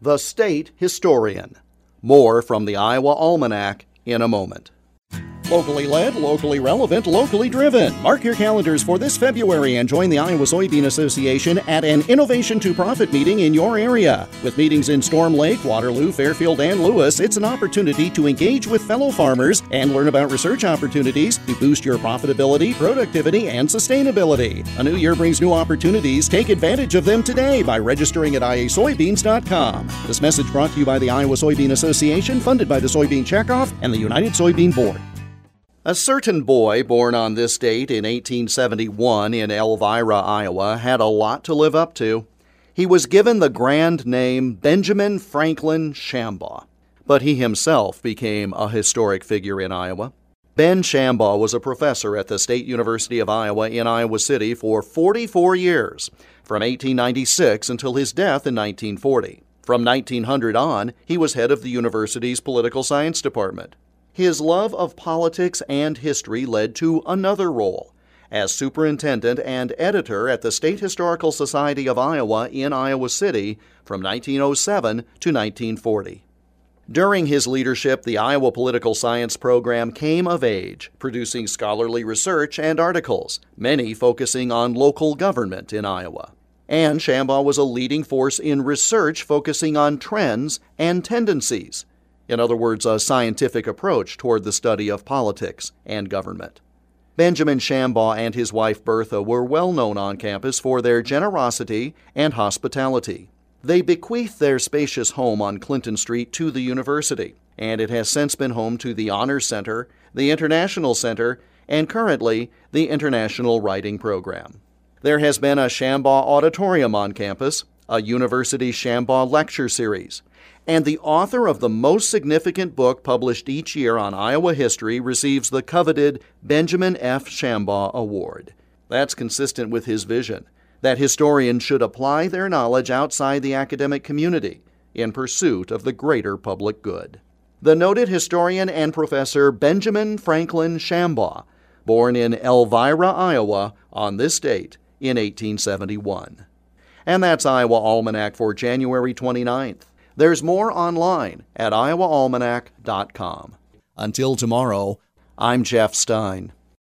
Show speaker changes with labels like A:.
A: The State Historian. More from the Iowa Almanac in a moment. Locally led, locally relevant, locally driven. Mark your calendars for this February and join the Iowa Soybean Association at an Innovation to Profit meeting in your area. With meetings in Storm Lake, Waterloo, Fairfield, and Lewis, it's an opportunity to engage with fellow farmers and learn about research opportunities to boost your profitability, productivity, and sustainability. A new year brings new opportunities. Take advantage of them today by registering at iasoybeans.com. This message brought to you by the Iowa Soybean Association, funded by the Soybean Checkoff and the United Soybean Board. A certain boy born on this date in 1871 in Elvira, Iowa, had a lot to live up to. He was given the grand name Benjamin Franklin Shambaugh, but he himself became a historic figure in Iowa. Ben Shambaugh was a professor at the State University of Iowa in Iowa City for 44 years, from 1896 until his death in 1940. From 1900 on, he was head of the university's political science department. His love of politics and history led to another role as superintendent and editor at the State Historical Society of Iowa in Iowa City from 1907 to 1940. During his leadership, the Iowa Political Science program came of age, producing scholarly research and articles, many focusing on local government in Iowa. And Shambaugh was a leading force in research focusing on trends and tendencies in other words, a scientific approach toward the study of politics and government. Benjamin Shambaugh and his wife Bertha were well known on campus for their generosity and hospitality. They bequeathed their spacious home on Clinton Street to the university, and it has since been home to the Honors Center, the International Center, and currently the International Writing Program. There has been a Shambaugh Auditorium on campus, a University Shambaugh Lecture Series, and the author of the most significant book published each year on Iowa history receives the coveted Benjamin F. Shambaugh Award. That's consistent with his vision that historians should apply their knowledge outside the academic community in pursuit of the greater public good. The noted historian and professor Benjamin Franklin Shambaugh, born in Elvira, Iowa, on this date in 1871. And that's Iowa Almanac for January 29th. There's more online at iowaalmanac.com. Until tomorrow, I'm Jeff Stein.